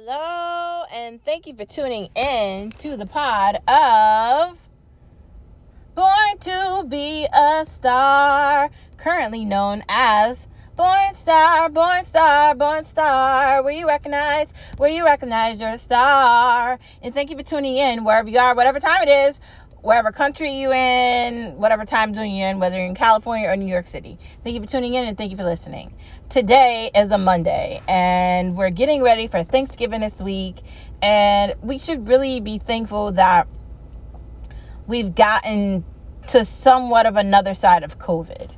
Hello, and thank you for tuning in to the pod of Born to Be a Star, currently known as Born Star, Born Star, Born Star, where you recognize, where you recognize you're star. And thank you for tuning in wherever you are, whatever time it is, wherever country you in, whatever time zone you're in, whether you're in California or New York City. Thank you for tuning in and thank you for listening. Today is a Monday and we're getting ready for Thanksgiving this week and we should really be thankful that we've gotten to somewhat of another side of COVID.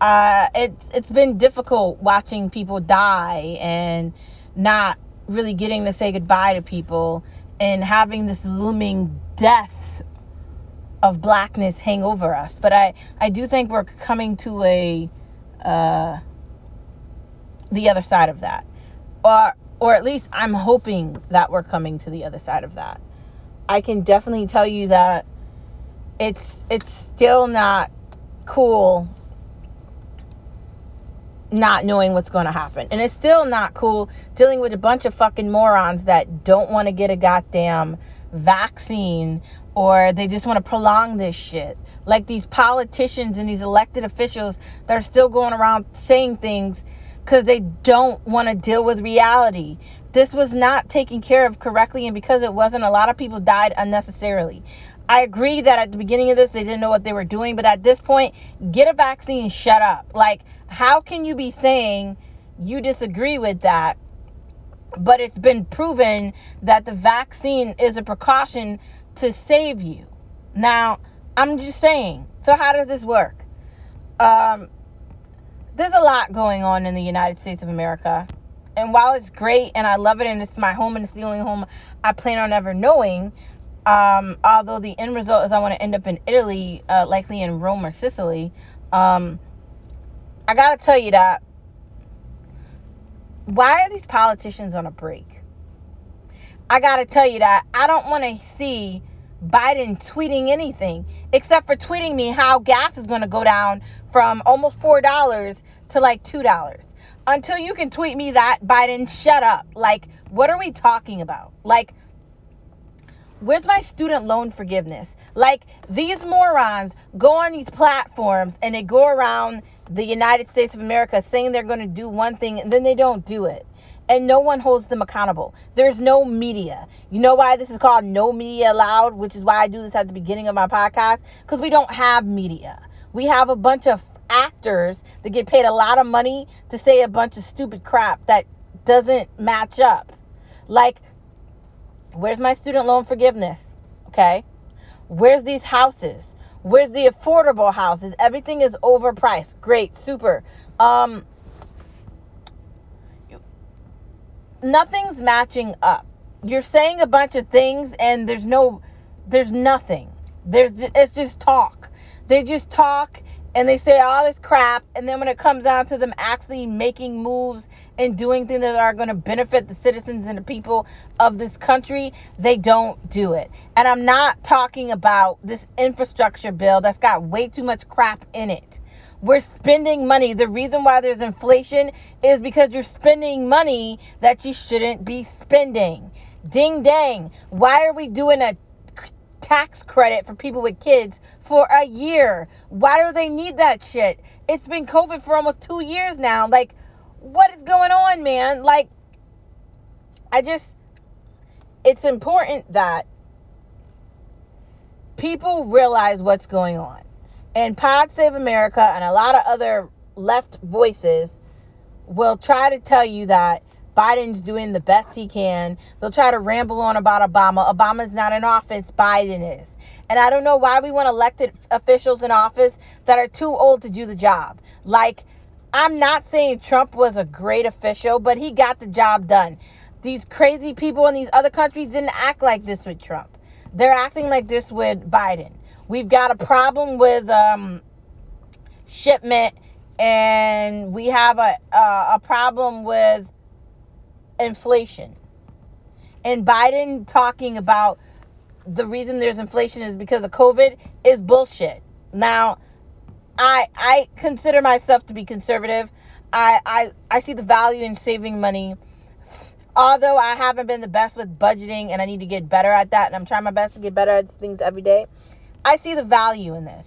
Uh, it's it's been difficult watching people die and not really getting to say goodbye to people and having this looming death of blackness hang over us. But I, I do think we're coming to a uh, the other side of that, or or at least I'm hoping that we're coming to the other side of that. I can definitely tell you that it's it's still not cool not knowing what's going to happen. And it's still not cool dealing with a bunch of fucking morons that don't want to get a goddamn vaccine or they just want to prolong this shit. Like these politicians and these elected officials that are still going around saying things because they don't want to deal with reality. This was not taken care of correctly, and because it wasn't, a lot of people died unnecessarily. I agree that at the beginning of this, they didn't know what they were doing, but at this point, get a vaccine, shut up. Like, how can you be saying you disagree with that? But it's been proven that the vaccine is a precaution to save you. Now, I'm just saying. So, how does this work? Um, there's a lot going on in the United States of America. And while it's great and I love it and it's my home and it's the only home I plan on ever knowing, um, although the end result is I want to end up in Italy, uh, likely in Rome or Sicily, um, I got to tell you that why are these politicians on a break? I got to tell you that I don't want to see Biden tweeting anything except for tweeting me how gas is going to go down from almost $4 to like $2. Until you can tweet me that, Biden, shut up. Like, what are we talking about? Like, where's my student loan forgiveness? Like, these morons go on these platforms and they go around the United States of America saying they're going to do one thing and then they don't do it and no one holds them accountable. There's no media. You know why this is called No Media Allowed, which is why I do this at the beginning of my podcast? Because we don't have media. We have a bunch of actors that get paid a lot of money to say a bunch of stupid crap that doesn't match up. Like, where's my student loan forgiveness? Okay. Where's these houses? Where's the affordable houses? Everything is overpriced. Great, super. Um, nothing's matching up. You're saying a bunch of things and there's no there's nothing. There's it's just talk. They just talk and they say all this crap and then when it comes down to them actually making moves and doing things that are going to benefit the citizens and the people of this country, they don't do it. And I'm not talking about this infrastructure bill that's got way too much crap in it. We're spending money. The reason why there's inflation is because you're spending money that you shouldn't be spending. Ding dang. Why are we doing a tax credit for people with kids for a year? Why do they need that shit? It's been COVID for almost two years now. Like, what is going on, man? Like, I just, it's important that people realize what's going on and Pod Save America and a lot of other left voices will try to tell you that Biden's doing the best he can. They'll try to ramble on about Obama. Obama's not in office, Biden is. And I don't know why we want elected officials in office that are too old to do the job. Like, I'm not saying Trump was a great official, but he got the job done. These crazy people in these other countries didn't act like this with Trump. They're acting like this with Biden. We've got a problem with um, shipment, and we have a, a, a problem with inflation. And Biden talking about the reason there's inflation is because of COVID is bullshit. Now, I I consider myself to be conservative. I I, I see the value in saving money although I haven't been the best with budgeting and I need to get better at that, and I'm trying my best to get better at things every day, I see the value in this.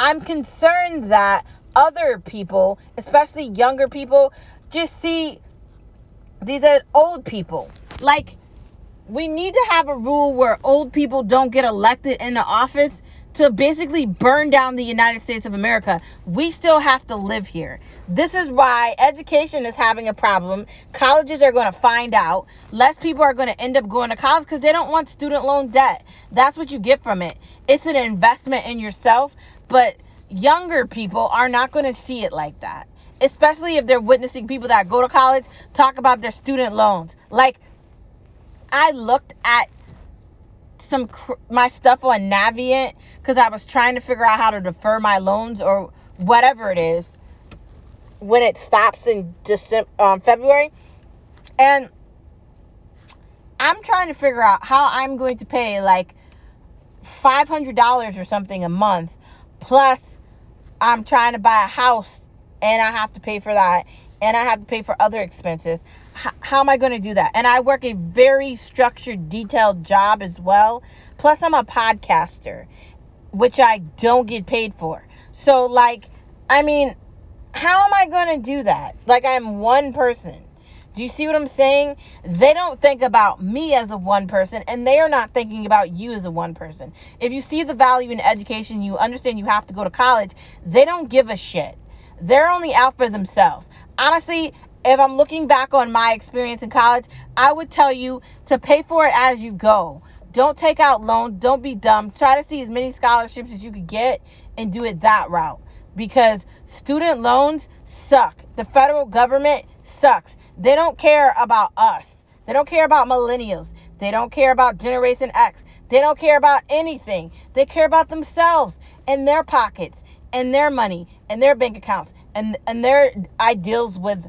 I'm concerned that other people, especially younger people, just see these are old people. Like, we need to have a rule where old people don't get elected into office to basically burn down the United States of America. We still have to live here. This is why education is having a problem. Colleges are going to find out. Less people are going to end up going to college because they don't want student loan debt. That's what you get from it. It's an investment in yourself, but younger people are not going to see it like that. Especially if they're witnessing people that go to college talk about their student loans. Like, I looked at some cr- my stuff on Navient because I was trying to figure out how to defer my loans or whatever it is when it stops in December, um, February, and I'm trying to figure out how I'm going to pay like five hundred dollars or something a month, plus I'm trying to buy a house and I have to pay for that, and I have to pay for other expenses how am I going to do that? And I work a very structured, detailed job as well. Plus, I'm a podcaster, which I don't get paid for. So, like, I mean, how am I going to do that? Like, I'm one person. Do you see what I'm saying? They don't think about me as a one person, and they are not thinking about you as a one person. If you see the value in education, you understand you have to go to college, they don't give a shit. They're only out for themselves. Honestly, if I'm looking back on my experience in college, I would tell you to pay for it as you go. Don't take out loans. Don't be dumb. Try to see as many scholarships as you could get and do it that route because student loans suck. The federal government sucks. They don't care about us. They don't care about millennials. They don't care about Generation X. They don't care about anything. They care about themselves and their pockets and their money and their bank accounts and, and their ideals with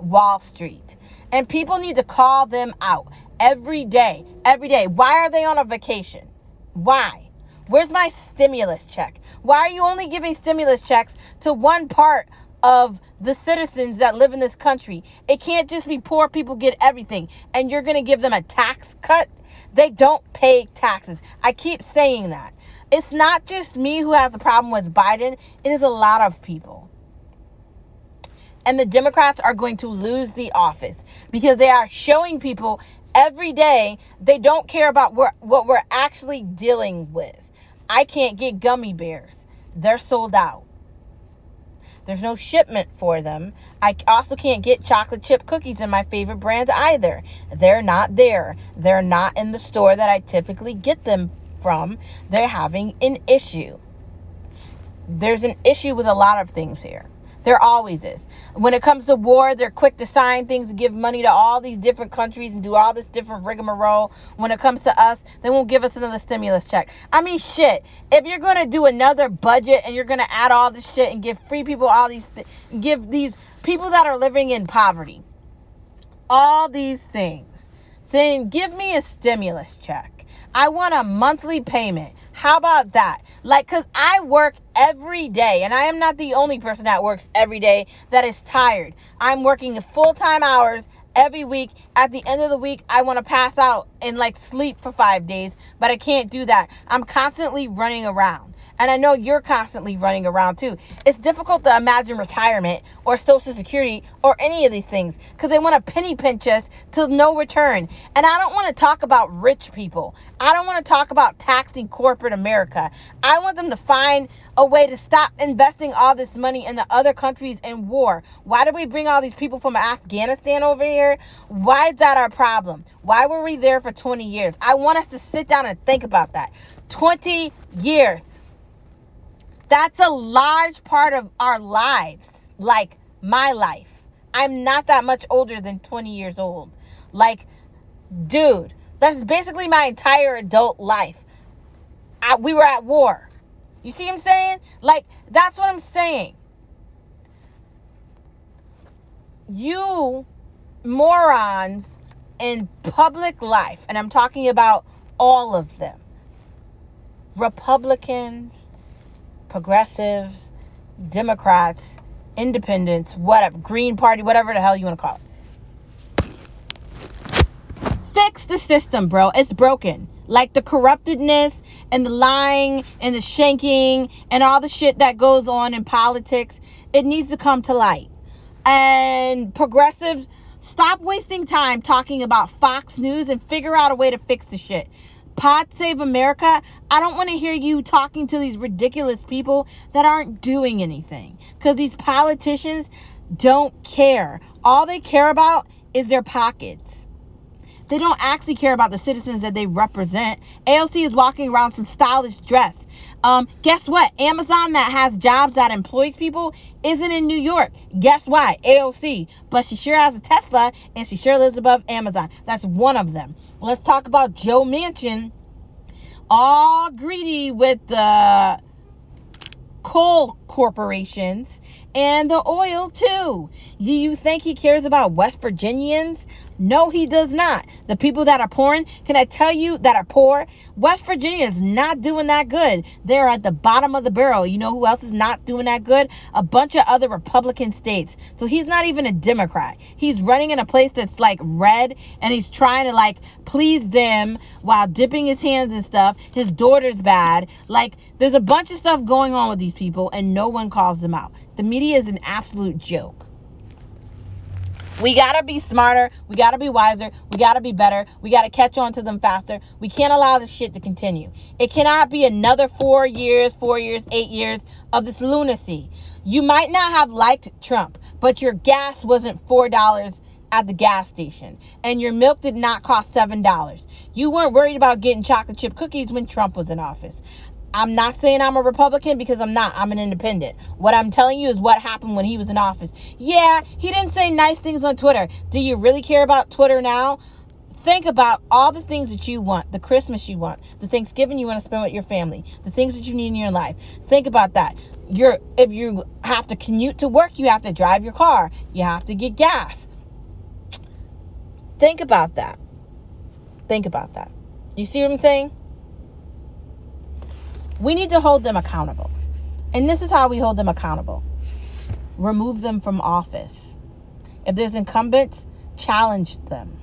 Wall Street. And people need to call them out every day. Every day. Why are they on a vacation? Why? Where's my stimulus check? Why are you only giving stimulus checks to one part of the citizens that live in this country? It can't just be poor people get everything and you're going to give them a tax cut. They don't pay taxes. I keep saying that. It's not just me who has a problem with Biden, it is a lot of people and the Democrats are going to lose the office because they are showing people every day they don't care about what, we're actually dealing with. I can't get gummy bears, they're sold out. There's no shipment for them. I also can't get chocolate chip cookies in my favorite brands either. They're not there. They're not in the store that I typically get them from. They're having an issue. There's an issue with a lot of things here. There always is. When it comes to war, they're quick to sign things give money to all these different countries and do all this different rigmarole. When it comes to us, they won't give us another stimulus check. I mean, shit. If you're to do another budget and you're to add all this shit and give free people all these, th- give these people that are living in poverty all these things, then give me a stimulus check. I want a monthly payment. How about that? Like, because I work every day, and I am not the only person that works every day that is tired. I'm working full time hours every week. At the end of the week, I want to pass out and like sleep for five days, but I can't do that. I'm constantly running around. And I know you're constantly running around too. It's difficult to imagine retirement or Social Security or any of these things because they want to penny pinch us to no return. And I don't want to talk about rich people. I don't want to talk about taxing corporate America. I want them to find a way to stop investing all this money in the other countries in war. Why do we bring all these people from Afghanistan over here? Why is that our problem? Why were we there for 20 years? I want us to sit down and think about that. 20 years. That's a large part of our lives, like my life. I'm not that much older than 20 years old. Like, dude, that's basically my entire adult life. I, we were at war. You see what I'm saying? Like, that's what I'm saying. You morons in public life, and I'm talking about all of them Republicans, progressives, Democrats, independents, whatever, Green Party, whatever the hell you want to call it. Fix the system, bro. It's broken. Like the corruptedness and the lying and the shanking and all the shit that goes on in politics, it needs to come to light. And progressives, stop wasting time talking about Fox News and figure out a way to fix the shit. Pod Save America, I don't want to hear you talking to these ridiculous people that aren't doing anything. Because these politicians don't care. All they care about is their pockets. They don't actually care about the citizens that they represent. AOC is walking around some stylish dress. Um, guess what? Amazon that has jobs that employs people isn't in New York. Guess why? AOC. But she sure has a Tesla and she sure lives above Amazon. That's one of them. Let's talk about Joe Manchin. All greedy with the coal corporations and the oil too. Do you think he cares about West Virginians? No, he does not. The people that are poor, can I tell you that are poor? West Virginia is not doing that good. They're at the bottom of the barrel. You know who else is not doing that good? A bunch of other Republican states. So he's not even a Democrat. He's running in a place that's like red and he's trying to like please them while dipping his hands and stuff. His daughter's bad. Like there's a bunch of stuff going on with these people and no one calls them out. The media is an absolute joke. We got to be smarter. We got to be wiser. We got to be better. We got to catch on to them faster. We can't allow this shit to continue. It cannot be another four years, four years, eight years of this lunacy. You might not have liked Trump, but your gas wasn't $4 at the gas station and your milk did not cost $7. You weren't worried about getting chocolate chip cookies when Trump was in office. I'm not saying I'm a Republican because I'm not. I'm an independent. What I'm telling you is what happened when he was in office. Yeah, he didn't say nice things on Twitter. Do you really care about Twitter now? Think about all the things that you want, the Christmas you want, the Thanksgiving you want to spend with your family, the things that you need in your life. Think about that. You're if you have to commute to work, you have to drive your car. You have to get gas. Think about that. Think about that. You see what I'm saying? We need to hold them accountable. And this is how we hold them accountable remove them from office. If there's incumbents, challenge them.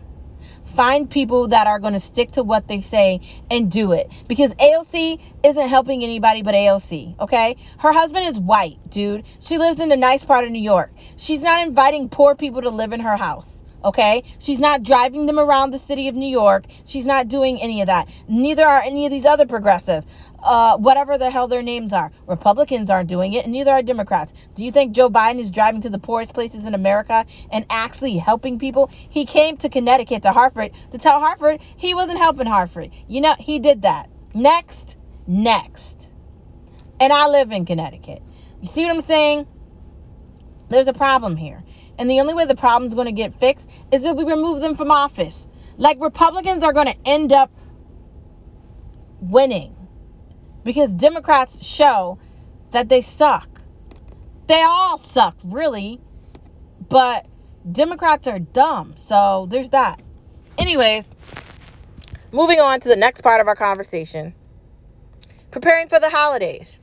Find people that are going to stick to what they say and do it. Because AOC isn't helping anybody but AOC, okay? Her husband is white, dude. She lives in the nice part of New York. She's not inviting poor people to live in her house. Okay? She's not driving them around the city of New York. She's not doing any of that. Neither are any of these other progressive uh, whatever the hell their names are. Republicans aren't doing it, and neither are Democrats. Do you think Joe Biden is driving to the poorest places in America and actually helping people? He came to Connecticut, to Hartford, to tell Hartford he wasn't helping Hartford. You know, he did that. Next, next. And I live in Connecticut. You see what I'm saying? There's a problem here. And the only way the problem's going to get fixed is if we remove them from office. Like Republicans are going to end up winning because Democrats show that they suck. They all suck, really, but Democrats are dumb. So there's that. Anyways, moving on to the next part of our conversation preparing for the holidays.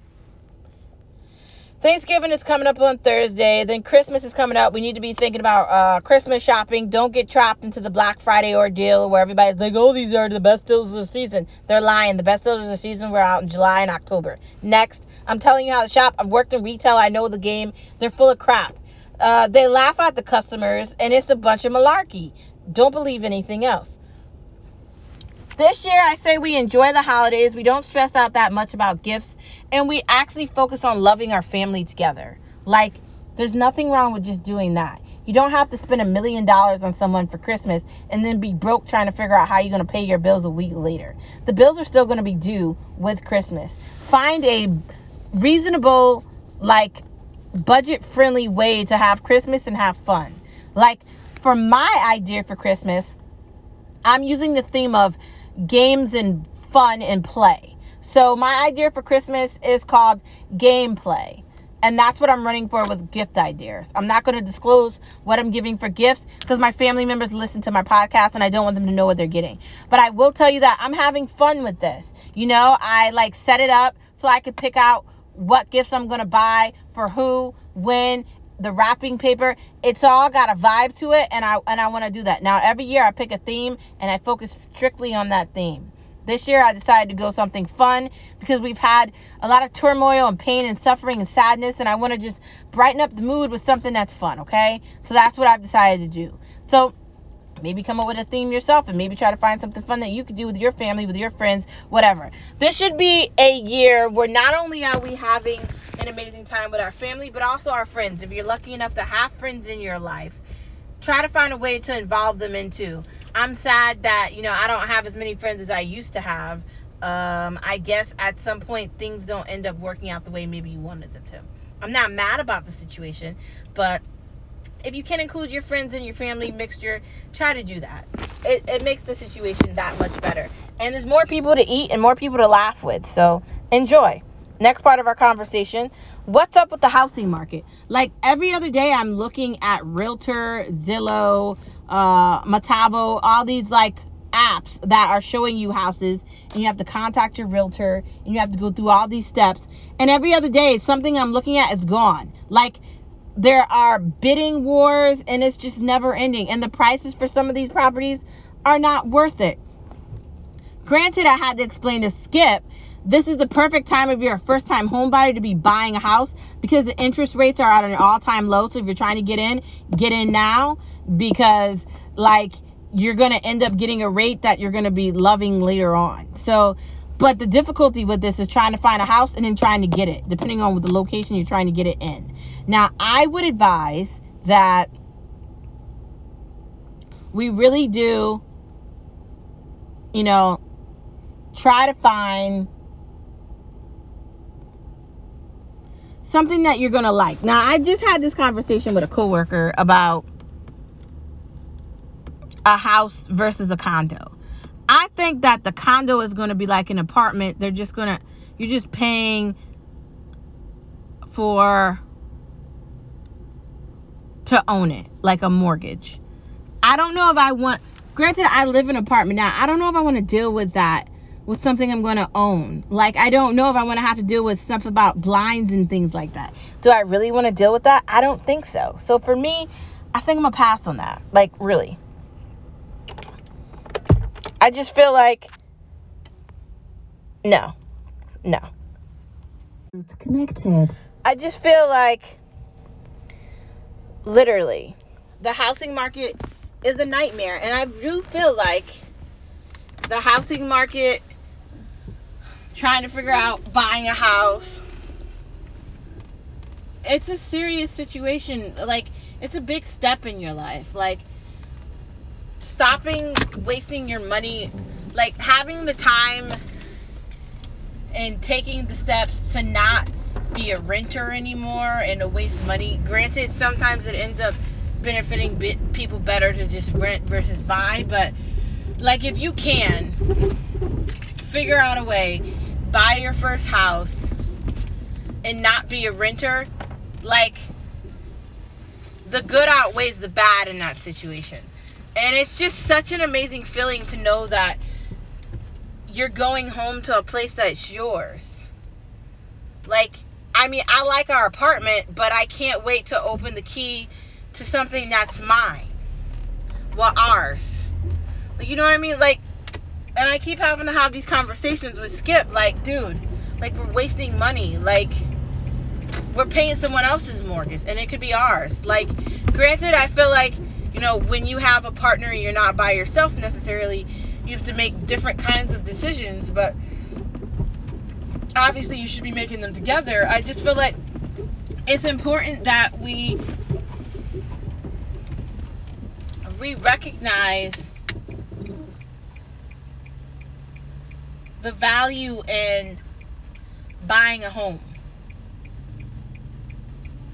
Thanksgiving is coming up on Thursday. Then Christmas is coming up. We need to be thinking about uh, Christmas shopping. Don't get trapped into the Black Friday ordeal where everybody's like, oh, these are the best deals of the season. They're lying. The best deals of the season were out in July and October. Next, I'm telling you how to shop. I've worked in retail. I know the game. They're full of crap. Uh, they laugh at the customers, and it's a bunch of malarkey. Don't believe anything else. This year, I say we enjoy the holidays. We don't stress out that much about gifts and we actually focus on loving our family together. Like, there's nothing wrong with just doing that. You don't have to spend a million dollars on someone for Christmas and then be broke trying to figure out how you're going to pay your bills a week later. The bills are still going to be due with Christmas. Find a reasonable, like, budget friendly way to have Christmas and have fun. Like, for my idea for Christmas, I'm using the theme of games and fun and play. So my idea for Christmas is called gameplay. And that's what I'm running for with gift ideas. I'm not going to disclose what I'm giving for gifts because my family members listen to my podcast and I don't want them to know what they're getting. But I will tell you that I'm having fun with this. You know, I like set it up so I could pick out what gifts I'm going to buy for who, when, the wrapping paper. It's all got a vibe to it, and I and I want to do that. Now every year I pick a theme and I focus strictly on that theme. This year I decided to go something fun because we've had a lot of turmoil and pain and suffering and sadness, and I want to just brighten up the mood with something that's fun. Okay, so that's what I've decided to do. So maybe come up with a theme yourself and maybe try to find something fun that you could do with your family, with your friends, whatever. This should be a year where not only are we having an amazing time with our family, but also our friends. If you're lucky enough to have friends in your life, try to find a way to involve them into. I'm sad that, you know, I don't have as many friends as I used to have. Um, I guess at some point things don't end up working out the way maybe you wanted them to. I'm not mad about the situation, but if you can include your friends and your family mixture, try to do that. It, it makes the situation that much better. And there's more people to eat and more people to laugh with. So enjoy. Next part of our conversation what's up with the housing market? Like every other day, I'm looking at Realtor, Zillow, uh, Movoto, all these like apps that are showing you houses and you have to contact your realtor and you have to go through all these steps and every other day something i'm looking at is gone. Like there are bidding wars and it's just never ending and the prices for some of these properties are not worth it. Granted i had to explain to skip this is the perfect time if you're a first time home buyer to be buying a house because the interest rates are at an all time low so if you're trying to get in get in now because like you're going to end up getting a rate that you're going to be loving later on so but the difficulty with this is trying to find a house and then trying to get it depending on the location you're trying to get it in now, I would advise that we really do, you know, try to find something that you're going to like. Now, I just had this conversation with a coworker about a house versus a condo. I think that the condo is going to be like an apartment. They're just going to, you're just paying for to own it, like a mortgage. I don't know if I want, granted, I live in an apartment now. I don't know if I want to deal with that with something I'm going to own. Like, I don't know if I want to have to deal with stuff about blinds and things like that. Do I really want to deal with that? I don't think so. So for me, I think I'm going to pass on that. Like, really. I just feel like, no, no. Connected. I just feel like literally the housing market is a nightmare and i do feel like the housing market trying to figure out buying a house it's a serious situation like it's a big step in your life like stopping wasting your money like having the time and taking the steps to not be a renter anymore and to waste money. Granted, sometimes it ends up benefiting people better to just rent versus buy, but like if you can figure out a way, buy your first house and not be a renter, like the good outweighs the bad in that situation. And it's just such an amazing feeling to know that you're going home to a place that's yours. Like I mean, I like our apartment, but I can't wait to open the key to something that's mine. Well, ours. Like, you know what I mean? Like, and I keep having to have these conversations with Skip. Like, dude, like we're wasting money. Like, we're paying someone else's mortgage, and it could be ours. Like, granted, I feel like you know when you have a partner, and you're not by yourself necessarily. You have to make different kinds of decisions, but obviously you should be making them together. I just feel like it's important that we we recognize the value in buying a home.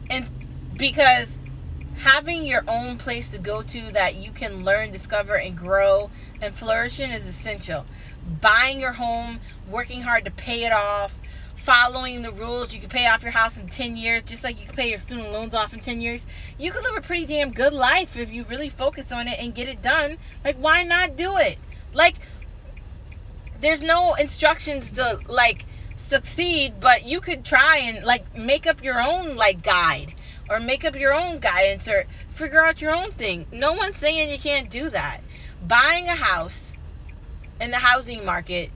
And because having your own place to go to that you can learn, discover, and grow and flourish in is essential. Buying your home, working hard to pay it off, following the rules. You can pay off your house in 10 years, just like you can pay your student loans off in 10 years. You can live a pretty damn good life if you really focus on it and get it done. Like, why not do it? Like, there's no instructions to, like, succeed, but you could try and, like, make up your own, like, guide or make up your own guidance or figure out your own thing. No one's saying you can't do that. Buying a house in the housing market,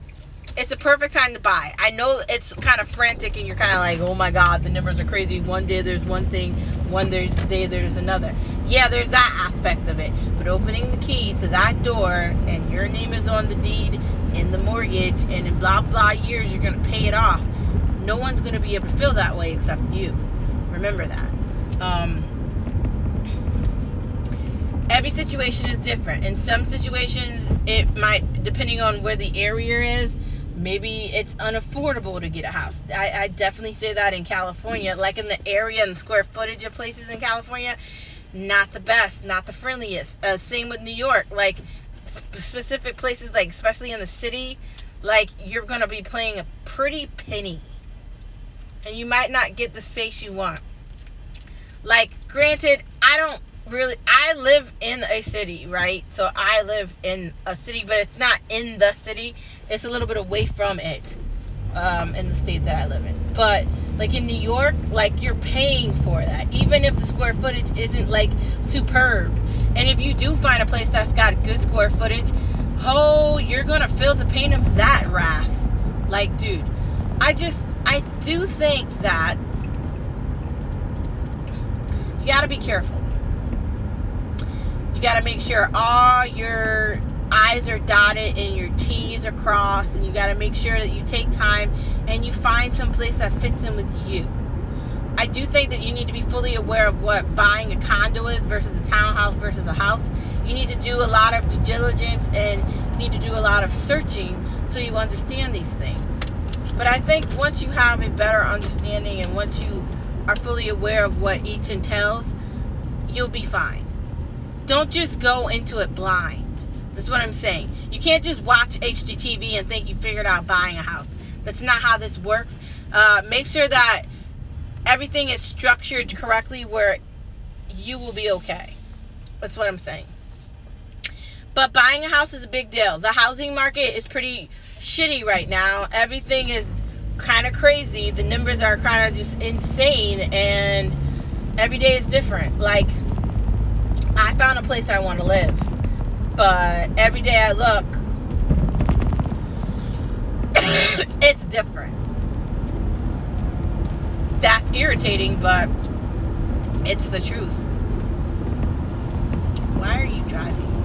it's a perfect time to buy. I know it's kind of frantic and you're kind of like, oh my God, the numbers are crazy. One day there's one thing, one day there's another. Yeah, there's that aspect of it. But opening the key to that door and your name is on the deed in the mortgage and in blah blah years you're going to pay it off. No one's going to be able to feel that way except you. Remember that. Um, every situation is different. In some situations, it might, depending on where the area is, maybe it's unaffordable to get a house. I, I definitely say that in California, like in the area and square footage of places in California, not the best, not the friendliest. Uh, same with New York, like specific places, like especially in the city, like you're gonna be paying a pretty penny, and you might not get the space you want. Like, granted, I don't really I live in a city, right? So I live in a city, but it's not in the city. It's a little bit away from it. Um, in the state that I live in. But like in New York, like you're paying for that. Even if the square footage isn't like superb. And if you do find a place that's got good square footage, oh, you're gonna feel the pain of that wrath. Like, dude, I just I do think that you gotta be careful. You gotta make sure all your I's are dotted and your T's are crossed, and you gotta make sure that you take time and you find some place that fits in with you. I do think that you need to be fully aware of what buying a condo is versus a townhouse versus a house. You need to do a lot of due diligence and you need to do a lot of searching so you understand these things. But I think once you have a better understanding and once you are fully aware of what each entails, you'll be fine. Don't just go into it blind. That's what I'm saying. You can't just watch HGTV and think you figured out buying a house. That's not how this works. Uh, make sure that everything is structured correctly where you will be okay. That's what I'm saying. But buying a house is a big deal. The housing market is pretty shitty right now. Everything is kind of crazy. The numbers are kind of just insane, and every day is different. Like, I found a place I want to live, but every day I look, it's different. That's irritating, but it's the truth. Why are you driving?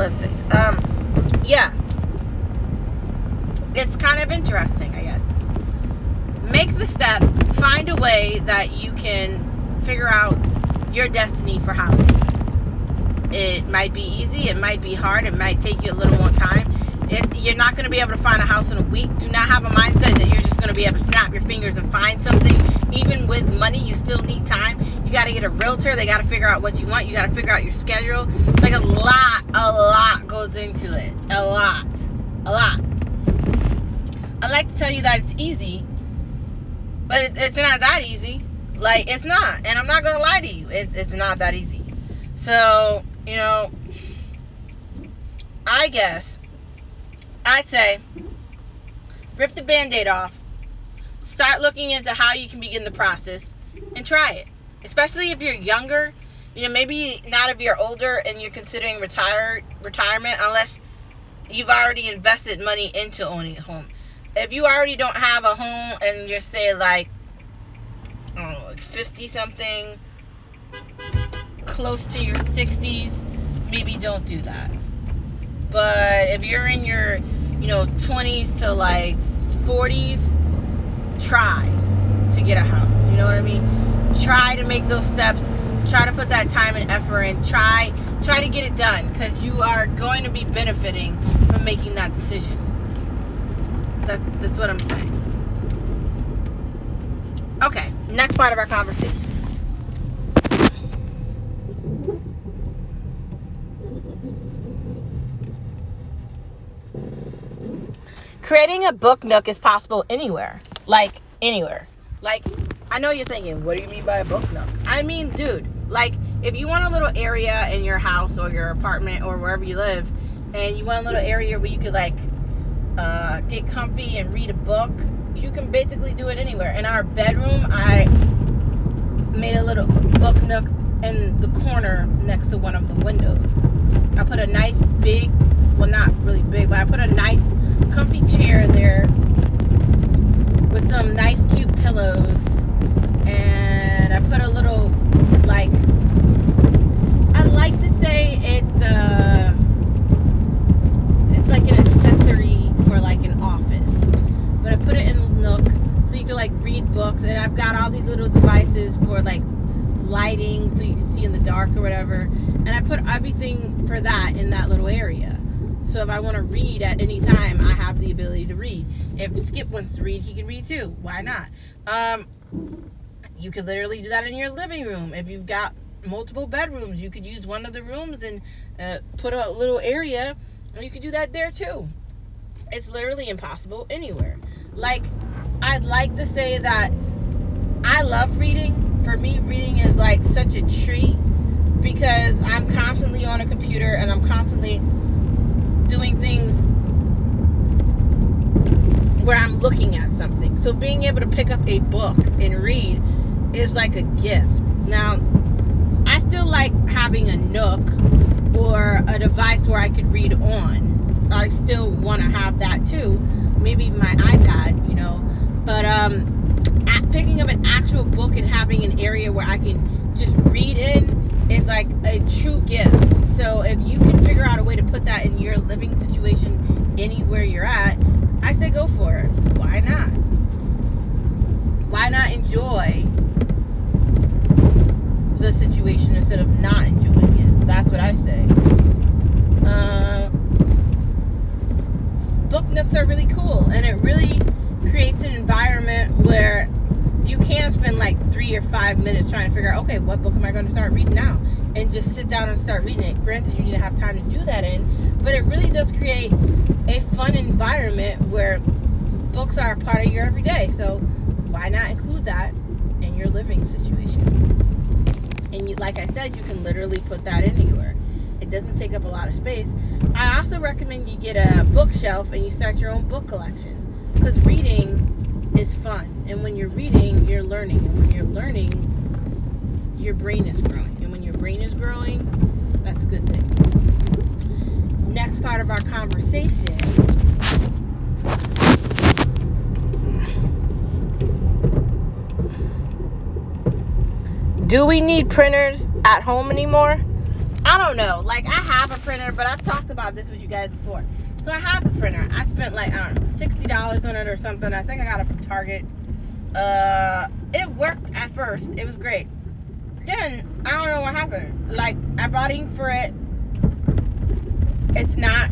let's see. Um, yeah. It's kind of interesting, I guess. Make the step, find a way that you can figure out your destiny for housing. It might be easy, it might be hard, it might take you a little more time. You're not going to be able to find a house in a week. Do not have a mindset that you're just going to be able to snap your fingers and find something. Even with money, you still need time. You got to get a realtor. They got to figure out what you want. You got to figure out your schedule. Like a lot, a lot goes into it. A lot. A lot. I like to tell you that it's easy, but it, it's not that easy. Like, it's not. And I'm not going to lie to you. It, it's not that easy. So, you know, I guess I'd say rip the band aid off, start looking into how you can begin the process, and try it especially if you're younger. You know, maybe not if you're older and you're considering retired retirement, unless you've already invested money into owning a home. If you already don't have a home and you're say like, like 50 something, close to your 60s, maybe don't do that. But if you're in your, you know, 20s to like 40s, try to get a house. You know what I mean? try to make those steps try to put that time and effort in try try to get it done because you are going to be benefiting from making that decision that's, that's what i'm saying. Okay next part of our conversation. Creating a book nook is possible anywhere. Like anywhere. Like I know you're thinking, what do you mean by a book nook? I mean, dude, like if you want a little area in your house or your apartment or wherever you live, and you want a little area where you could like uh, get comfy and read a book, you can basically do it anywhere. In our bedroom, I made a little book nook in the corner next to one of the windows. I put a nice big, well not really big, but I put a nice comfy chair there with some nice cute pillows and I put a little like I like to say it's uh it's like an accessory for like an office. But I put it in the nook so you can like read books and I've got all these little devices for like lighting so you can see in the dark or whatever. And I put everything for that in that little area. So if I want to read at any time, I have the ability to read. If Skip wants to read, he can read too. Why not? Um, you could literally do that in your living room. If you've got multiple bedrooms, you could use one of the rooms and uh, put a little area, and you could do that there too. It's literally impossible anywhere. Like, I'd like to say that I love reading. For me, reading is like such a treat because I'm constantly on a computer and I'm constantly doing things where I'm looking at something. So being able to pick up a book and read is like a gift. Now, I still like having a Nook or a device where I could read on. I still want to have that too. Maybe my iPad. But um picking up an actual book and having an area where I can just read in is like a true gift. So if you can figure out a way to put that in your living situation anywhere you're at, I say go for it. Why not? Why not enjoy the situation instead of not enjoying it? That's what I say. Uh, book nooks are really cool, and it really creates an environment where you can spend like three or five minutes trying to figure out, okay, what book am I going to start reading now? And just sit down and start reading it. Granted, you need to have time to do that in, but it really does create a fun environment where books are a part of your everyday. So why not include that in your living situation? And you, like I said, you can literally put that anywhere. It doesn't take up a lot of space. I also recommend you get a bookshelf and you start your own book collection because reading is fun. And when you're reading, you're learning. And when you're learning, your brain is growing. And when your brain is growing, that's a good thing. Next part of our conversation Do we need printers at home anymore? I don't know. Like I have a printer, but I've talked about this with you guys before. So I have a printer. I spent like I don't know, sixty dollars on it or something. I think I got it from Target. Uh, it worked at first. It was great. Then I don't know what happened. Like I bought ink for it. It's not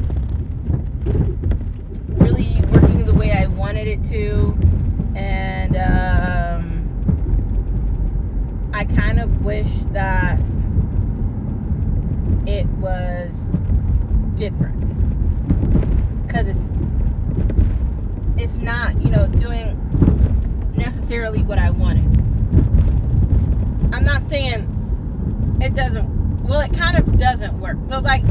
really working the way I wanted it to, and um, I kind of wish that it was different because it's it's not you know doing necessarily what I wanted. I'm not saying it doesn't. Well, it kind of doesn't work. So like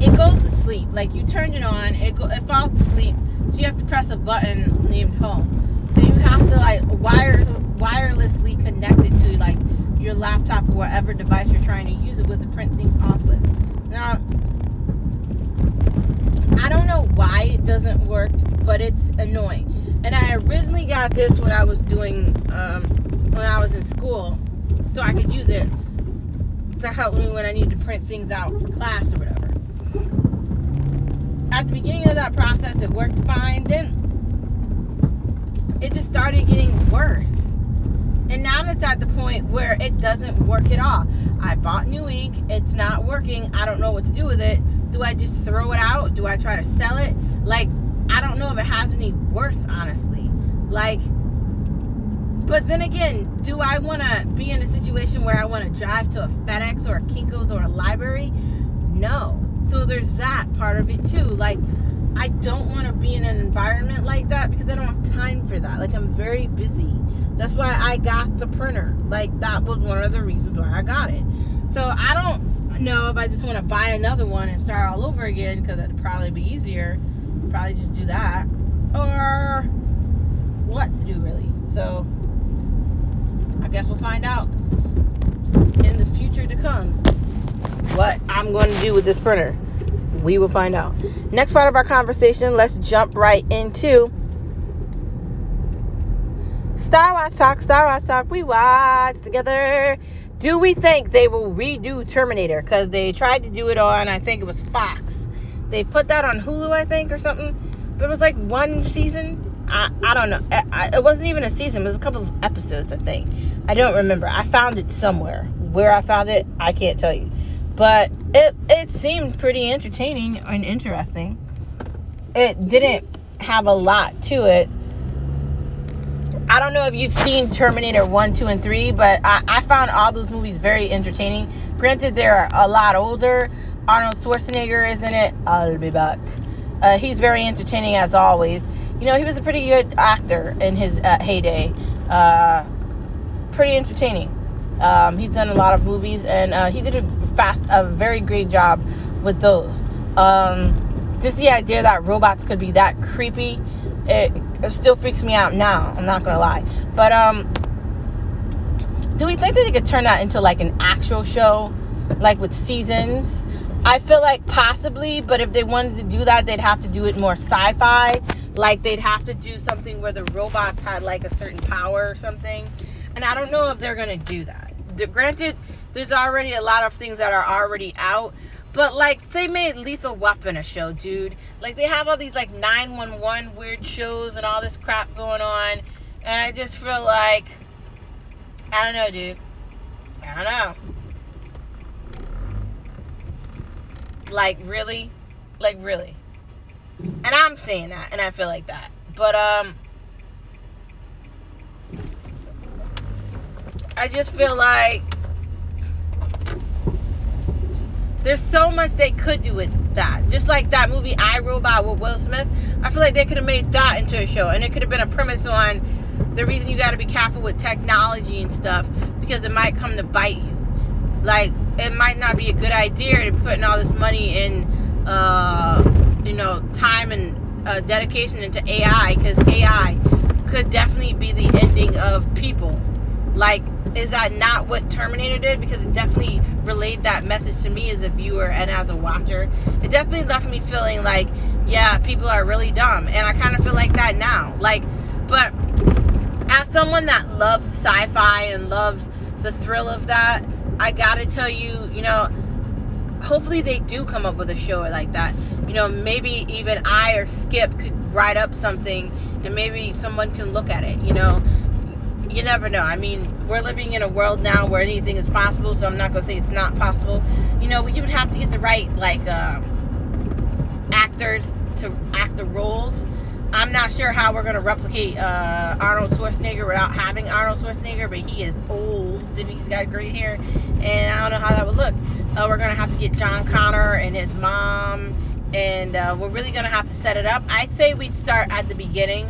it goes to sleep. Like you turned it on, it go, it falls to sleep. So you have to press a button named home. So you have to like wire wirelessly connect it to like your laptop or whatever device you're trying to use it with to print things off with. Now I don't know why it doesn't work, but it's annoying. And I originally got this when I was doing, um, when I was in school, so I could use it to help me when I need to print things out for class or whatever. At the beginning of that process, it worked fine. Then it just started getting worse. And now it's at the point where it doesn't work at all. I bought new ink, it's not working. I don't know what to do with it do I just throw it out? Do I try to sell it? Like, I don't know if it has any worth, honestly. Like, but then again, do I want to be in a situation where I want to drive to a FedEx or a Kinko's or a library? No. So there's that part of it too. Like, I don't want to be in an environment like that because I don't have time for that. Like I'm very busy. That's why I got the printer. Like that was one of the reasons why I got it. So I don't know if I just want to buy another one and start all over again because it'd probably be easier. Probably just do that. Or what to do really. So I guess we'll find out in the future to come what I'm going to do with this printer. We will find out. Next part of our conversation, let's jump right into Star Wars Talk. Star Wars Talk. We watch together. Do we think they will redo Terminator? Because they tried to do it on, I think it was Fox. They put that on Hulu, I think, or something. But it was like one season. I, I don't know. I, it wasn't even a season. It was a couple of episodes, I think. I don't remember. I found it somewhere. Where I found it, I can't tell you. But it it seemed pretty entertaining and interesting. It didn't have a lot to it. I don't know if you've seen Terminator 1, 2, and 3, but I, I found all those movies very entertaining. Granted, they're a lot older. Arnold Schwarzenegger is in it. I'll be back. Uh, he's very entertaining as always. You know, he was a pretty good actor in his uh, heyday. Uh, pretty entertaining. Um, he's done a lot of movies, and uh, he did a fast, a very great job with those. Um, just the idea that robots could be that creepy, it, it still freaks me out now. I'm not gonna lie, but um, do we think that they could turn that into like an actual show, like with seasons? I feel like possibly, but if they wanted to do that, they'd have to do it more sci-fi. Like they'd have to do something where the robots had like a certain power or something and I don't know if they're to do that. The, granted, there's already a lot of things that are already out. But like they made Lethal Weapon a show, dude. Like they have all these like 911 weird shows and all this crap going on. And I just feel like I don't know, dude. I don't know. Like really? Like really. And I'm saying that and I feel like that. But um I just feel like there's so much they could do with that. Just like that movie I Robot with Will Smith. I feel like they could have made that into a show and it could have been a premise on the reason you got to be careful with technology and stuff because it might come to bite you. Like it might not be a good idea to putting all this money in, uh, you know, time and uh, dedication into AI because AI could definitely be the ending of people. Like is that not what Terminator did? Because it definitely relayed that message to me as a viewer and as a watcher. It definitely left me feeling like, yeah, people are really dumb. And I kind of feel like that now. Like, but as someone that loves sci fi and loves the thrill of that, I gotta tell you, you know, hopefully they do come up with a show like that. You know, maybe even I or Skip could write up something and maybe someone can look at it, you know you never know. I mean, we're living in a world now where anything is possible, so I'm not gonna say it's not possible. You know, you would have to get the right like uh, actors to act the roles. I'm not sure how we're gonna replicate uh, Arnold Schwarzenegger without having Arnold Schwarzenegger, but he is old and he's got great hair, and I don't know how that would look. Uh, we're gonna have to get John Connor and his mom, and uh, we're really gonna have to set it up. I'd say we'd start at the beginning,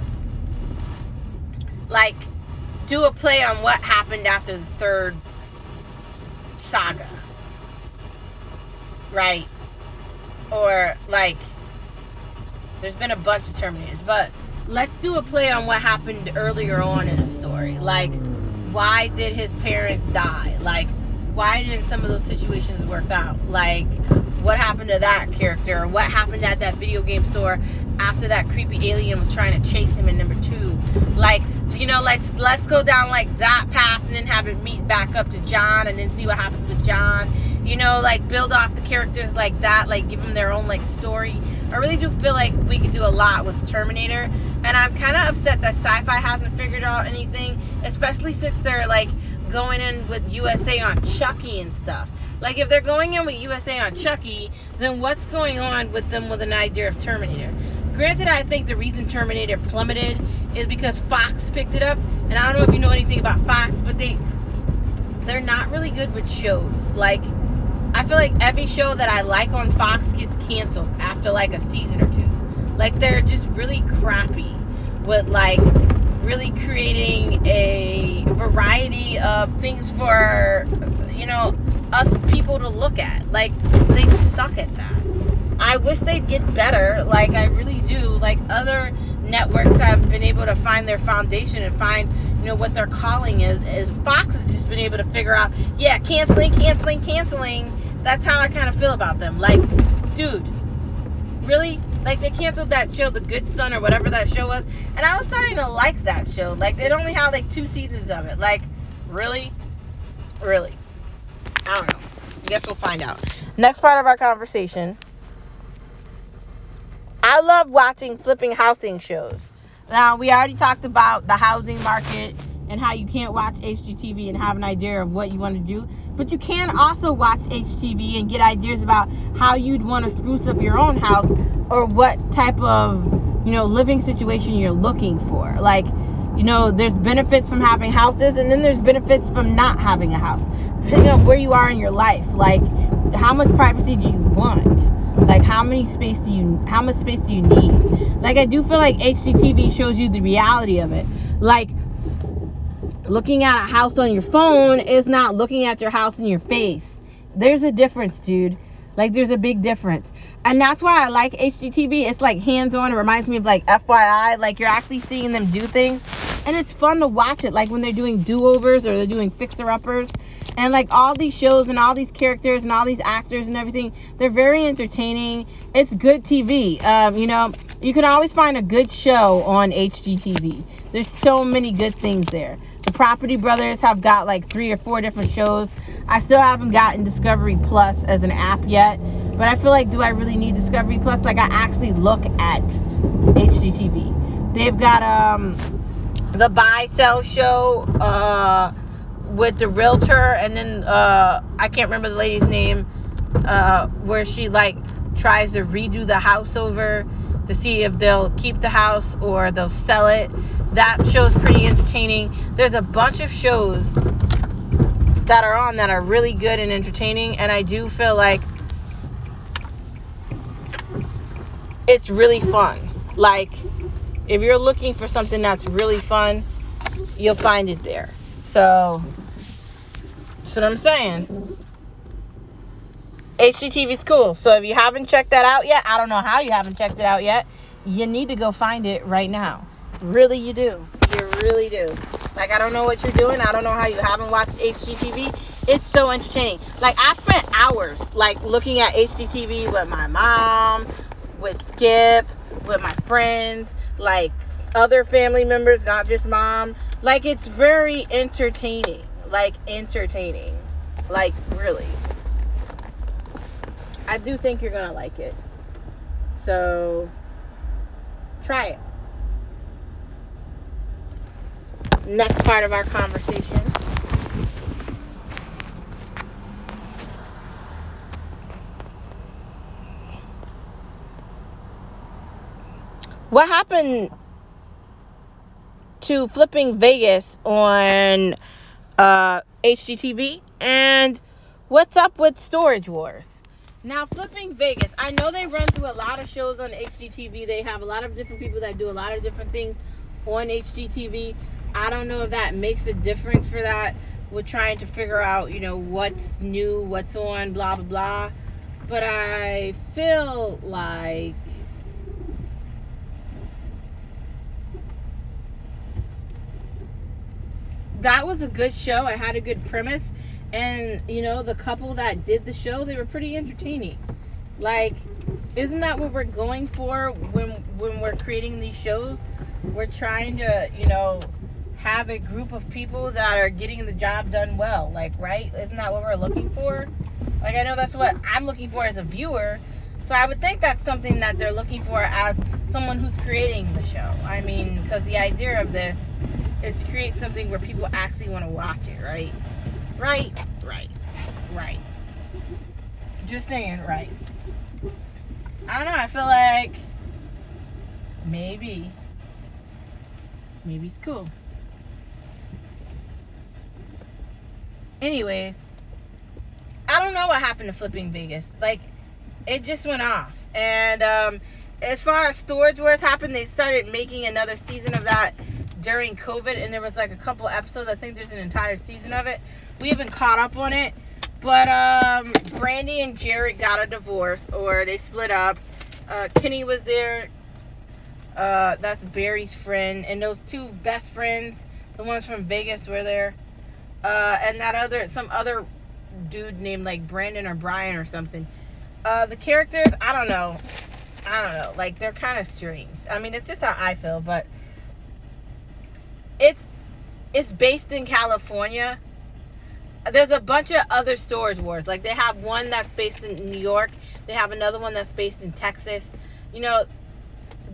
like do a play on what happened after the third saga. Right? Or like there's been a bunch of Terminators, but let's do a play on what happened earlier on in the story. Like why did his parents die? Like why didn't some of those situations work out? Like what happened to that character? What happened at that video game store after that creepy alien was trying to chase him in number two? Like you know, let's let's go down like that path and then have it meet back up to John and then see what happens with John. You know, like build off the characters like that, like give them their own like story. I really do feel like we could do a lot with Terminator, and I'm kind of upset that Syfy hasn't figured out anything, especially since they're like going in with USA on Chucky and stuff. Like if they're going in with USA on Chucky, then what's going on with them with an idea of Terminator? Granted, I think the reason Terminator plummeted is because Fox picked it up. And I don't know if you know anything about Fox, but they they're not really good with shows. Like I feel like every show that I like on Fox gets canceled after like a season or two. Like they're just really crappy with like really creating a variety of things for you know us people to look at. Like they suck at that. I wish they'd get better. Like I really do. Like other networks have been able to find their foundation and find you know what their calling is. Is Fox has just been able to figure out, yeah, canceling, canceling, canceling. That's how I kind of feel about them. Like, dude, really? Like they canceled that show, The Good Son or whatever that show was, and I was starting to like that show. Like it only had like two seasons of it. Like, really, really. I don't know. I guess we'll find out. Next part of our conversation. I love watching flipping housing shows. Now, we already talked about the housing market and how you can't watch HGTV and have an idea of what you want to do. But you can also watch HGTV and get ideas about how you'd want to spruce up your own house or what type of, you know, living situation you're looking for. Like, you know, there's benefits from having houses and then there's benefits from not having a house. Depending on where you are in your life. Like, how much privacy do you want? Like how many space do you how much space do you need? Like I do feel like HGTV shows you the reality of it. Like looking at a house on your phone is not looking at your house in your face. There's a difference, dude. Like there's a big difference. And that's why I like HGTV. It's like hands-on. It reminds me of like FYI. Like you're actually seeing them do things. And it's fun to watch it. Like when they're doing do-overs or they're doing fixer-uppers and like all these shows and all these characters and all these actors and everything they're very entertaining. It's good tv um, you know you can always find a good show on hgtv there's so many good things there. The property brothers have got like three or four different shows. I still haven't gotten discovery plus as an app yet but i feel like do i really need discovery plus? Like i actually look at hgtv they've got um the buy sell show uh with the realtor and then uh I can't remember the lady's name uh where she like tries to redo the house over to see if they'll keep the house or they'll sell it. That show's pretty entertaining. There's a bunch of shows that are on that are really good and entertaining and I do feel like it's really fun. Like if you're looking for something that's really fun, you'll find it there. So that's what I'm saying. HGTV is cool. So if you haven't checked that out yet, I don't know how you haven't checked it out yet. You need to go find it right now. Really, you do. You really do. Like, I don't know what you're doing. I don't know how you haven't watched HGTV. It's so entertaining. Like, I spent hours, like, looking at HGTV with my mom, with Skip, with my friends, like, other family members, not just mom. Like, it's very entertaining like entertaining. Like really. I do think you're gonna like it. So try it. Next part of our conversation. What happened to flipping Vegas on uh, HGTV. And what's up with Storage Wars? Now, Flipping Vegas, I know they run through a lot of shows on HGTV. They have a lot of different people that do a lot of different things on HGTV. I don't know if that makes a difference for that. We're trying to figure out, you know, what's new, what's on, blah, blah, blah. But I feel like that was a good show. I had a good premise. And, you know, the couple that did the show, they were pretty entertaining. Like, isn't that what we're going for when when we're creating these shows? We're trying to, you know, have a group of people that are getting the job done well. Like, right? Isn't that what we're looking for? Like, I know that's what I'm looking for as a viewer. So I would think that's something that they're looking for as someone who's creating the show. I mean, because the idea of this is to create something where people actually want to watch it, right? Right? Right. Right. Just saying, right. I don't know, I feel like maybe maybe it's cool. Anyways, I don't know what happened to flipping Vegas. Like it just went off. And um as far as storage wars happened, they started making another season of that during COVID, and there was like a couple episodes. I think there's an entire season of it. We haven't caught up on it, but um, Brandi and Jarrod got a divorce, or they split up. Uh, Kenny was there. Uh, that's Barry's friend, and those two best friends, the ones from Vegas, were there. Uh, and that other, some other dude named like Brandon or Brian or something. Uh, the characters, I don't know. I don't know. Like they're kind of strange. I mean, it's just how I feel, but it's it's based in California. There's a bunch of other storage wars. Like they have one that's based in New York. They have another one that's based in Texas. You know,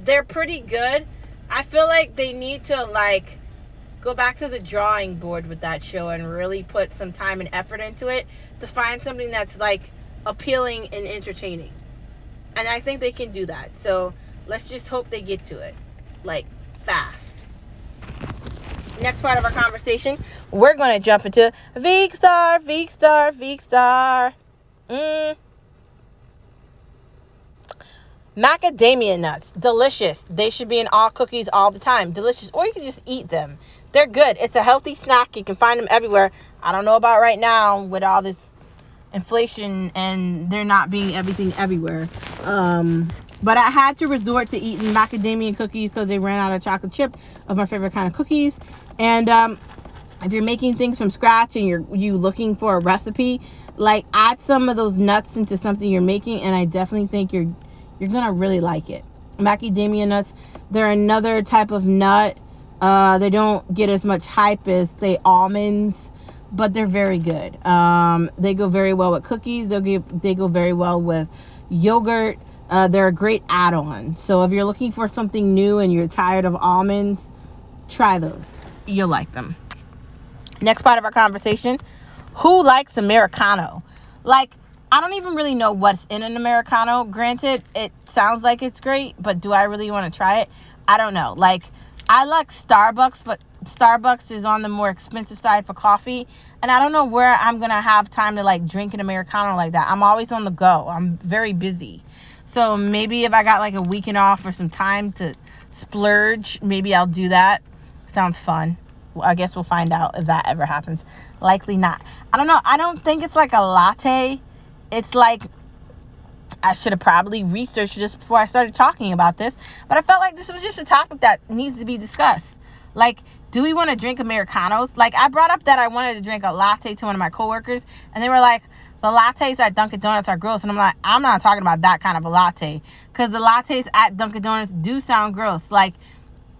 they're pretty good. I feel like they need to like go back to the drawing board with that show and really put some time and effort into it to find something that's like appealing and entertaining. And I think they can do that. So let's just hope they get to it like fast. Next part of our conversation, we're going to jump into Veekstar, Veekstar, Veekstar. Mm. Macadamia nuts, delicious. They should be in all cookies all the time. Delicious. Or you can just eat them. They're good. It's a healthy snack. You can find them everywhere. I don't know about right now with all this inflation and there not being everything everywhere. Um, but I had to resort to eating macadamia cookies because they ran out of chocolate chip of my favorite kind of cookies. And um, if you're making things from scratch and you're you looking for a recipe, like add some of those nuts into something you're making, and I definitely think you're you're gonna really like it. Macadamia nuts, they're another type of nut. Uh, they don't get as much hype as say almonds, but they're very good. Um, they go very well with cookies. They they go very well with yogurt. Uh, they're a great add-on. So if you're looking for something new and you're tired of almonds, try those. You'll like them. Next part of our conversation: Who likes Americano? Like I don't even really know what's in an Americano. Granted, it sounds like it's great, but do I really want to try it? I don't know. Like, I like Starbucks, but Starbucks is on the more expensive side for coffee. And I don't know where I'm to have time to like drink an Americano like that. I'm always on the go, I'm very busy. So maybe if I got like a weekend off or some time to splurge, maybe I'll do that. Sounds fun. I guess we'll find out if that ever happens. Likely not. I don't know. I don't think it's like a latte it's like I should have probably researched this before I started talking about this, but I felt like this was just a topic that needs to be discussed. Like, do we want to drink Americanos? Like, I brought up that I wanted to drink a latte to one of my coworkers, and they were like, the lattes at Dunkin' Donuts are gross. And I'm like, I'm not talking about that kind of a latte. Because the lattes at Dunkin' Donuts do sound gross. Like,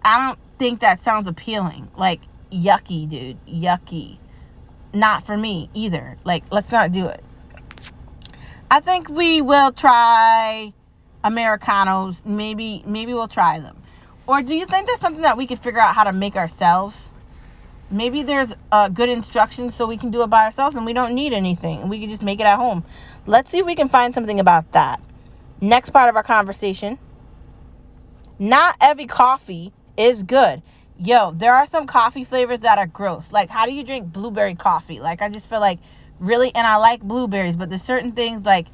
I don't think that sounds appealing. Like, yucky, dude. Yucky. Not for me either. Like, let's not do it. I think we will try Americanos. Maybe maybe we'll try them. Or do you think there's something that we could figure out how to make ourselves? Maybe there's uh, good instructions so we can do it by ourselves and we don't need anything. We can just make it at home. Let's see if we can find something about that. Next part of our conversation. Not every coffee is good. Yo, there are some coffee flavors that are gross. Like, how do you drink blueberry coffee? Like, I just feel like really and I like blueberries, but there's certain things like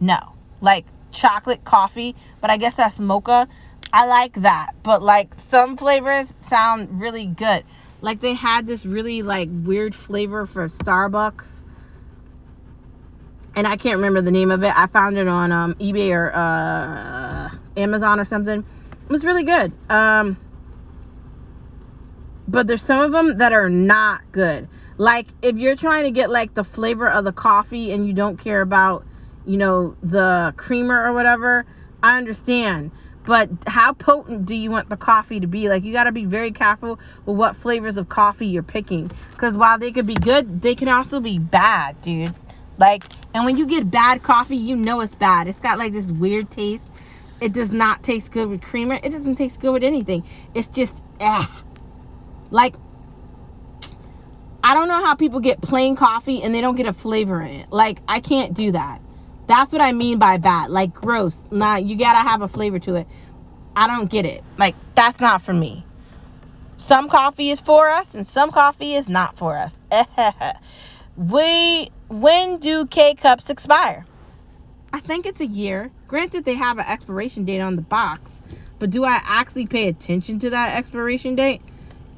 no. Like chocolate coffee, but I guess that's mocha. I like that. But like some flavors sound really good. Like they had this really like weird flavor for Starbucks. And I can't remember the name of it. I found it on um, eBay or uh, Amazon or something. It was really good. Um, but there's some of them that are not good. Like if you're trying to get like the flavor of the coffee and you don't care about, you know, the creamer or whatever, I understand. But how potent do you want the coffee to be? Like you got to be very careful with what flavors of coffee you're picking cuz while they could be good, they can also be bad, dude. Like and when you get bad coffee, you know it's bad. It's got like this weird taste. It does not taste good with creamer. It doesn't taste good with anything. It's just ah. Like I don't know how people get plain coffee and they don't get a flavor in it. Like, I can't do that. That's what I mean by bad. Like, gross. Nah, you gotta have a flavor to it. I don't get it. Like, that's not for me. Some coffee is for us and some coffee is not for us. we when do K cups expire? I think it's a year. Granted, they have an expiration date on the box, but do I actually pay attention to that expiration date?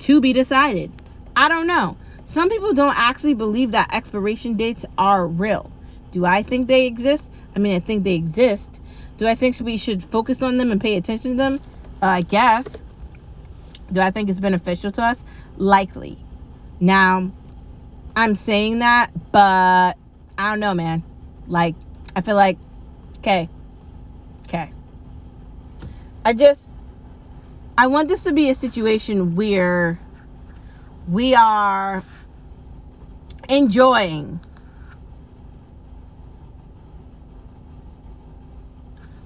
To be decided. I don't know. Some people don't actually believe that expiration dates are real. Do I think they exist? I mean, I think they exist. Do I think we should focus on them and pay attention to them? Uh, I guess. Do I think it's beneficial to us? Likely. Now, I'm saying that, but I don't know, man. Like, I feel like, okay, okay. I just, I want this to be a situation where we are enjoying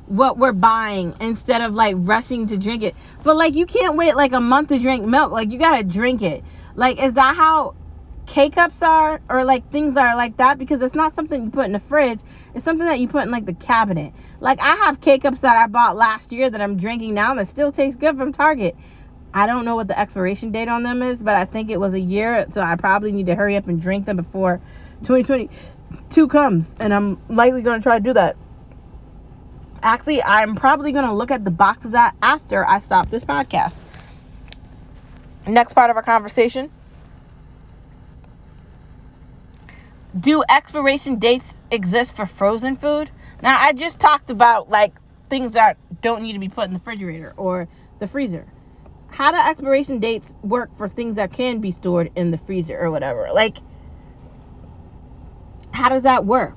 what we're buying instead of like rushing to drink it. But like you can't wait like a month to drink milk. Like you gotta drink it. Like is that how K cups are or like things are like that? Because it's not something you put in the fridge. It's something that you put in like the cabinet. Like I have K cups that I bought last year that I'm drinking now that still taste good from Target. I don't know what the expiration date on them is, but I think it was a year, so I probably need to hurry up and drink them before 2022 comes, and I'm likely going to try to do that. Actually, I'm probably going to look at the box of that after I stop this podcast. Next part of our conversation. Do expiration dates exist for frozen food? Now, I just talked about like things that don't need to be put in the refrigerator or the freezer. How do expiration dates work for things that can be stored in the freezer or whatever? Like, how does that work?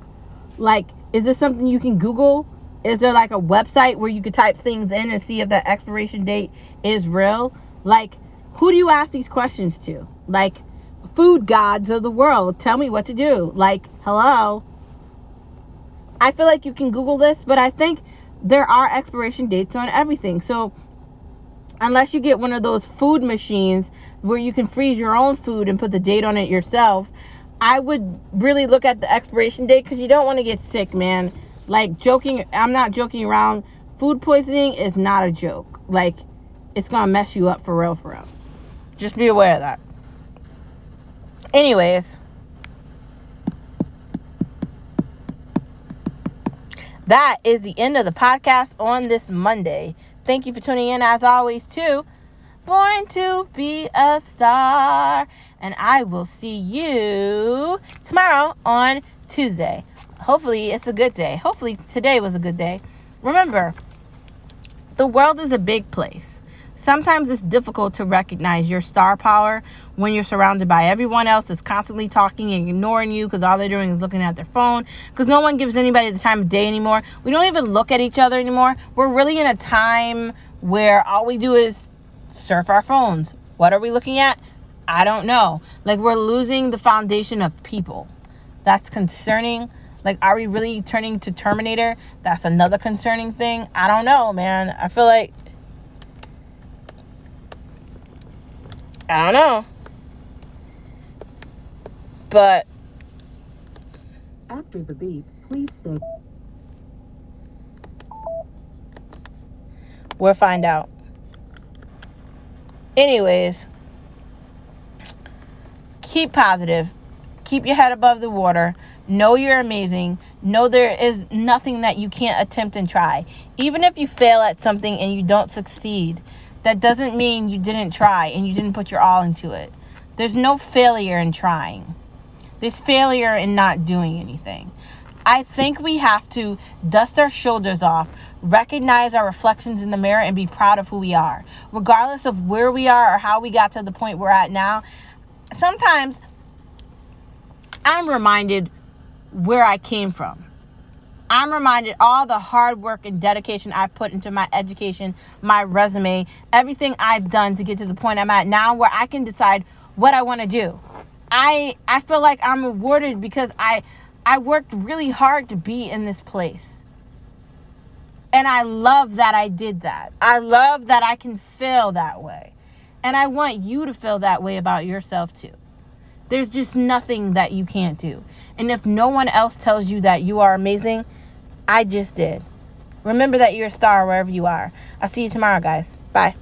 Like, is this something you can Google? Is there like a website where you could type things in and see if that expiration date is real? Like, who do you ask these questions to? Like, food gods of the world, tell me what to do. Like, hello? I feel like you can Google this, but I think there are expiration dates on everything. So, unless you get one of those food machines where you can freeze your own food and put the date on it yourself, I would really look at the expiration date because you don't want to get sick, man. Like joking, I'm not joking around. Food poisoning is not a joke. Like it's gonna mess you up for real, for real. Just be aware of that. Anyways, that is the end of the podcast on this Monday. Thank you for tuning in as always too. Born to be a star. And I will see you tomorrow on Tuesday hopefully it's a good day. Hopefully today was a good day. Remember, the world is a big place. Sometimes it's difficult to recognize your star power when you're surrounded by everyone else that's constantly talking and ignoring you because all they're doing is looking at their phone. Because no one gives anybody the time of day anymore. We don't even look at each other anymore. We're really in a time where all we do is surf our phones. What are we looking at? I don't know. Like we're losing the foundation of people. That's concerning like, are we really turning to Terminator? That's another concerning thing. I don't know, man. I feel like. I don't know. But. After the beep, please say. We'll find out. Anyways, keep positive. Keep your head above the water. Know you're amazing. Know there is nothing that you can't attempt and try. Even if you fail at something and you don't succeed, that doesn't mean you didn't try and you didn't put your all into it. There's no failure in trying, there's failure in not doing anything. I think we have to dust our shoulders off, recognize our reflections in the mirror, and be proud of who we are. Regardless of where we are or how we got to the point we're at now, sometimes I'm reminded where I came from. I'm reminded all the hard work and dedication I've put into my education, my resume, everything I've done to get to the point I'm at now where I can decide what I want to do. I I feel like I'm rewarded because I I worked really hard to be in this place. And I love that I did that. I love that I can feel that way. And I want you to feel that way about yourself too. There's just nothing that you can't do. And if no one else tells you that you are amazing, I just did. Remember that you're a star wherever you are. I'll see you tomorrow, guys. Bye.